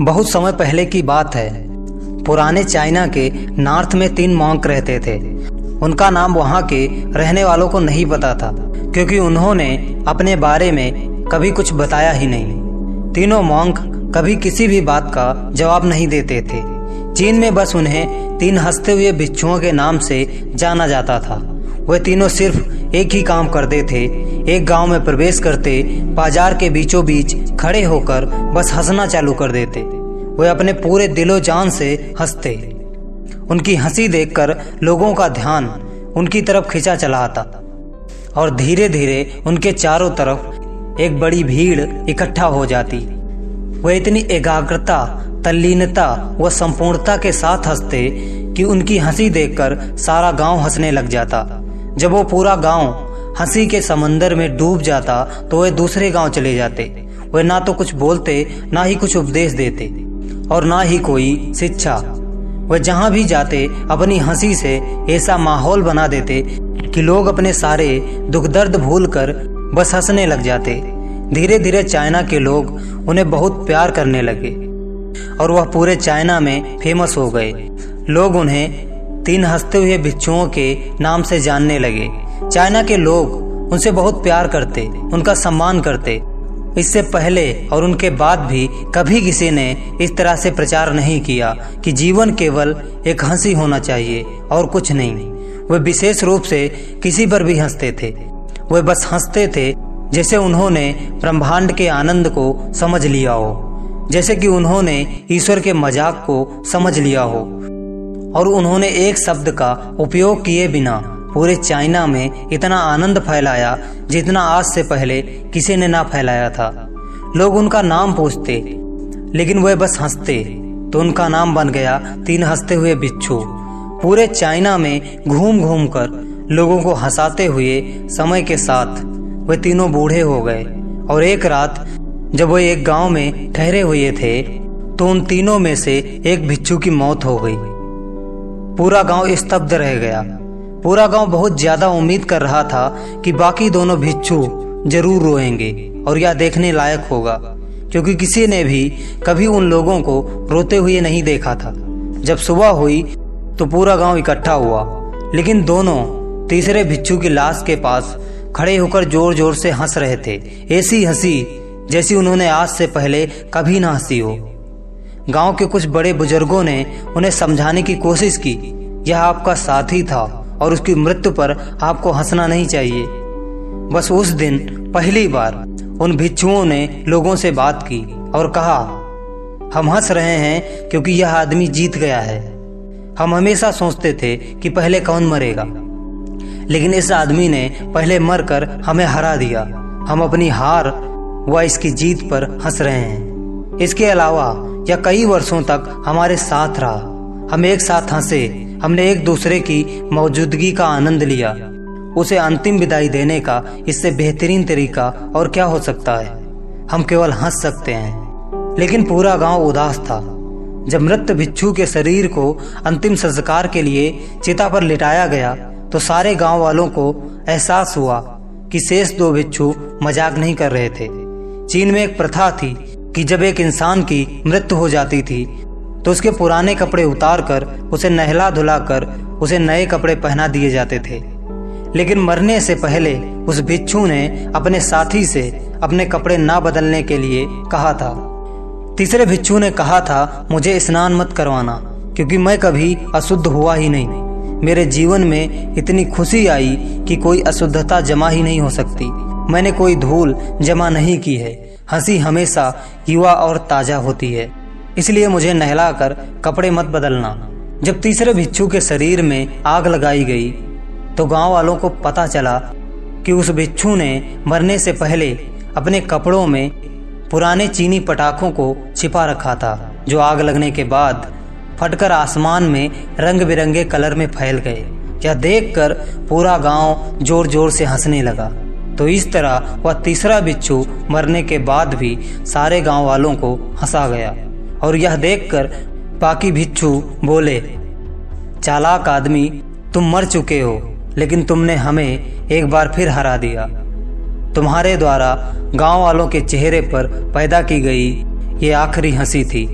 बहुत समय पहले की बात है। पुराने चाइना के नॉर्थ में तीन मॉन्क रहते थे। उनका नाम वहाँ के रहने वालों को नहीं पता था, क्योंकि उन्होंने अपने बारे में कभी कुछ बताया ही नहीं। तीनों मॉन्क कभी किसी भी बात का जवाब नहीं देते थे। चीन में बस उन्हें तीन हँसते हुए बिच्छुओं के नाम से जाना जाता था। वे तीनों सिर्फ़ एक ही काम करते थे एक गाँव में प्रवेश करते बाज़ार के बीचों बीच खड़े होकर बस हंसना चालू कर देते। वे अपने पूरे दिलो जान से हँसते। उनकी हँसी देखकर लोगों का ध्यान उनकी तरफ़ खिंचा चला आता और धीरे धीरे उनके चारों तरफ़ एक बड़ी भीड़ इकट्ठा हो जाती। वह इतनी एकाग्रता, तल्लीनता व संपूर्णता के साथ हँसते कि उनकी हँसी देखकर सारा गाँव हंसने लग जाता। जब वो पूरा गाँव हँसी के समंदर में डूब जाता तो वे दूसरे गाँव चले जाते। वे ना तो कुछ बोलते, ना ही कुछ उपदेश देते, और ना ही कोई शिक्षा। वह जहाँ भी जाते, अपनी हँसी से ऐसा माहौल बना देते कि लोग अपने सारे दुख दर्द भूल कर बस हंसने लग जाते। धीरे धीरे चाइना के लोग उन्हें बहुत प्यार करने लगे, और वह पूरे चाइना में फ़ेमस हो गए। लोग उन्हें तीन हँसते हुए बिच्छुओं के नाम से जानने लगे। चाइना के लोग उनसे बहुत प्यार करते, उनका सम्मान करते। इससे पहले और उनके बाद भी कभी किसी ने इस तरह से प्रचार नहीं किया कि जीवन केवल एक हँसी होना चाहिए और कुछ नहीं। वे विशेष रूप से किसी पर भी हँसते थे। वे बस हँसते थे जैसे उन्होंने ब्रह्मांड के आनंद को समझ लिया हो, जैसे कि उन्होंने ईश्वर के मज़ाक को समझ लिया हो, और उन्होंने एक शब्द का उपयोग किए बिना पूरे चाइना में इतना आनंद फैलाया जितना आज से पहले किसी ने ना फैलाया था। लोग उनका नाम पूछते, लेकिन वह बस हँसते। तो उनका नाम बन गया तीन हँसते हुए बिच्छू। पूरे चाइना में घूम घूम कर लोगों को हंसाते हुए समय के साथ वे तीनों बूढ़े हो गए और एक रात जब वे एक गाँव में ठहरे हुए थे तो उन तीनों में से एक भिक्षु की मौत हो गई। पूरा गाँव स्तब्ध रह गया। पूरा गाँव बहुत ज़्यादा उम्मीद कर रहा था कि बाकी दोनों भिक्षु ज़रूर रोएँगे और यह देखने लायक होगा, क्योंकि किसी ने भी कभी उन लोगों को रोते हुए नहीं देखा था। जब सुबह हुई तो पूरा गाँव इकट्ठा हुआ, लेकिन दोनों तीसरे भिक्षु की लाश के पास खड़े होकर ज़ोर ज़ोर से हंस रहे थे, ऐसी हँसी जैसी उन्होंने आज से पहले कभी ना हँसी हो। गाँव के कुछ बड़े बुज़ुर्गों ने उन्हें समझाने की कोशिश की, यह आपका साथी था। और उसकी मृत्यु पर आपको हंसना नहीं चाहिए। बस उस दिन पहली बार उन भिक्षुओं ने लोगों से बात की और कहा, हम हंस रहे हैं क्योंकि यह आदमी जीत गया है। हम हमेशा सोचते थे कि पहले कौन मरेगा। लेकिन इस आदमी ने पहले मरकर हमें हरा दिया। हम अपनी हार व इसकी जीत पर हंस रहे हैं। इसके अलावा यह कई वर्षों तक हमारे साथ रहा। हम एक साथ हंसे हमने एक दूसरे की मौजूदगी का आनंद लिया। उसे अंतिम विदाई देने का, इससे बेहतरीन तरीका और क्या हो सकता है? हम केवल हंस सकते हैं। लेकिन पूरा गाँव उदास था। जब मृत भिक्षु के शरीर को अंतिम संस्कार के लिए चिता पर लिटाया गया तो सारे गाँव वालों को एहसास हुआ कि शेष दो भिक्षु मज़ाक नहीं कर रहे थे। चीन में एक प्रथा थी कि जब एक इंसान की मृत्यु हो जाती थी तो उसके पुराने कपड़े उतार कर उसे नहला धुला कर उसे नए कपड़े पहना दिए जाते थे। लेकिन मरने से पहले उस भिक्षु ने अपने साथी से अपने कपड़े ना बदलने के लिए कहा था। तीसरे भिक्षु ने कहा था, मुझे स्नान मत करवाना, क्योंकि मैं कभी अशुद्ध हुआ ही नहीं। मेरे जीवन में इतनी खुशी आई कि कोई अशुद्धता जमा ही नहीं हो सकती। मैंने कोई धूल जमा नहीं की है। हँसी हमेशा युवा और ताज़ा होती है। इसलिए मुझे नहलाकर कपड़े मत बदलना। जब तीसरे भिक्षु के शरीर में आग लगाई गई तो गाँव वालों को पता चला कि उस भिक्षु ने मरने से पहले अपने कपड़ों में पुराने चीनी पटाखों को छिपा रखा था, जो आग लगने के बाद फटकर आसमान में रंग बिरंगे कलर में फैल गए। यह देखकर पूरा गाँव ज़ोर ज़ोर से हंसने लगा। तो इस तरह वह तीसरा बिच्छू मरने के बाद भी सारे गाँव वालों को हंसा गया। और यह देखकर पाकी भिक्षु बोले, चालाक आदमी, तुम मर चुके हो, लेकिन तुमने हमें एक बार फिर हरा दिया। तुम्हारे द्वारा गाँव वालों के चेहरे पर पैदा की गई ये आखिरी हँसी थी।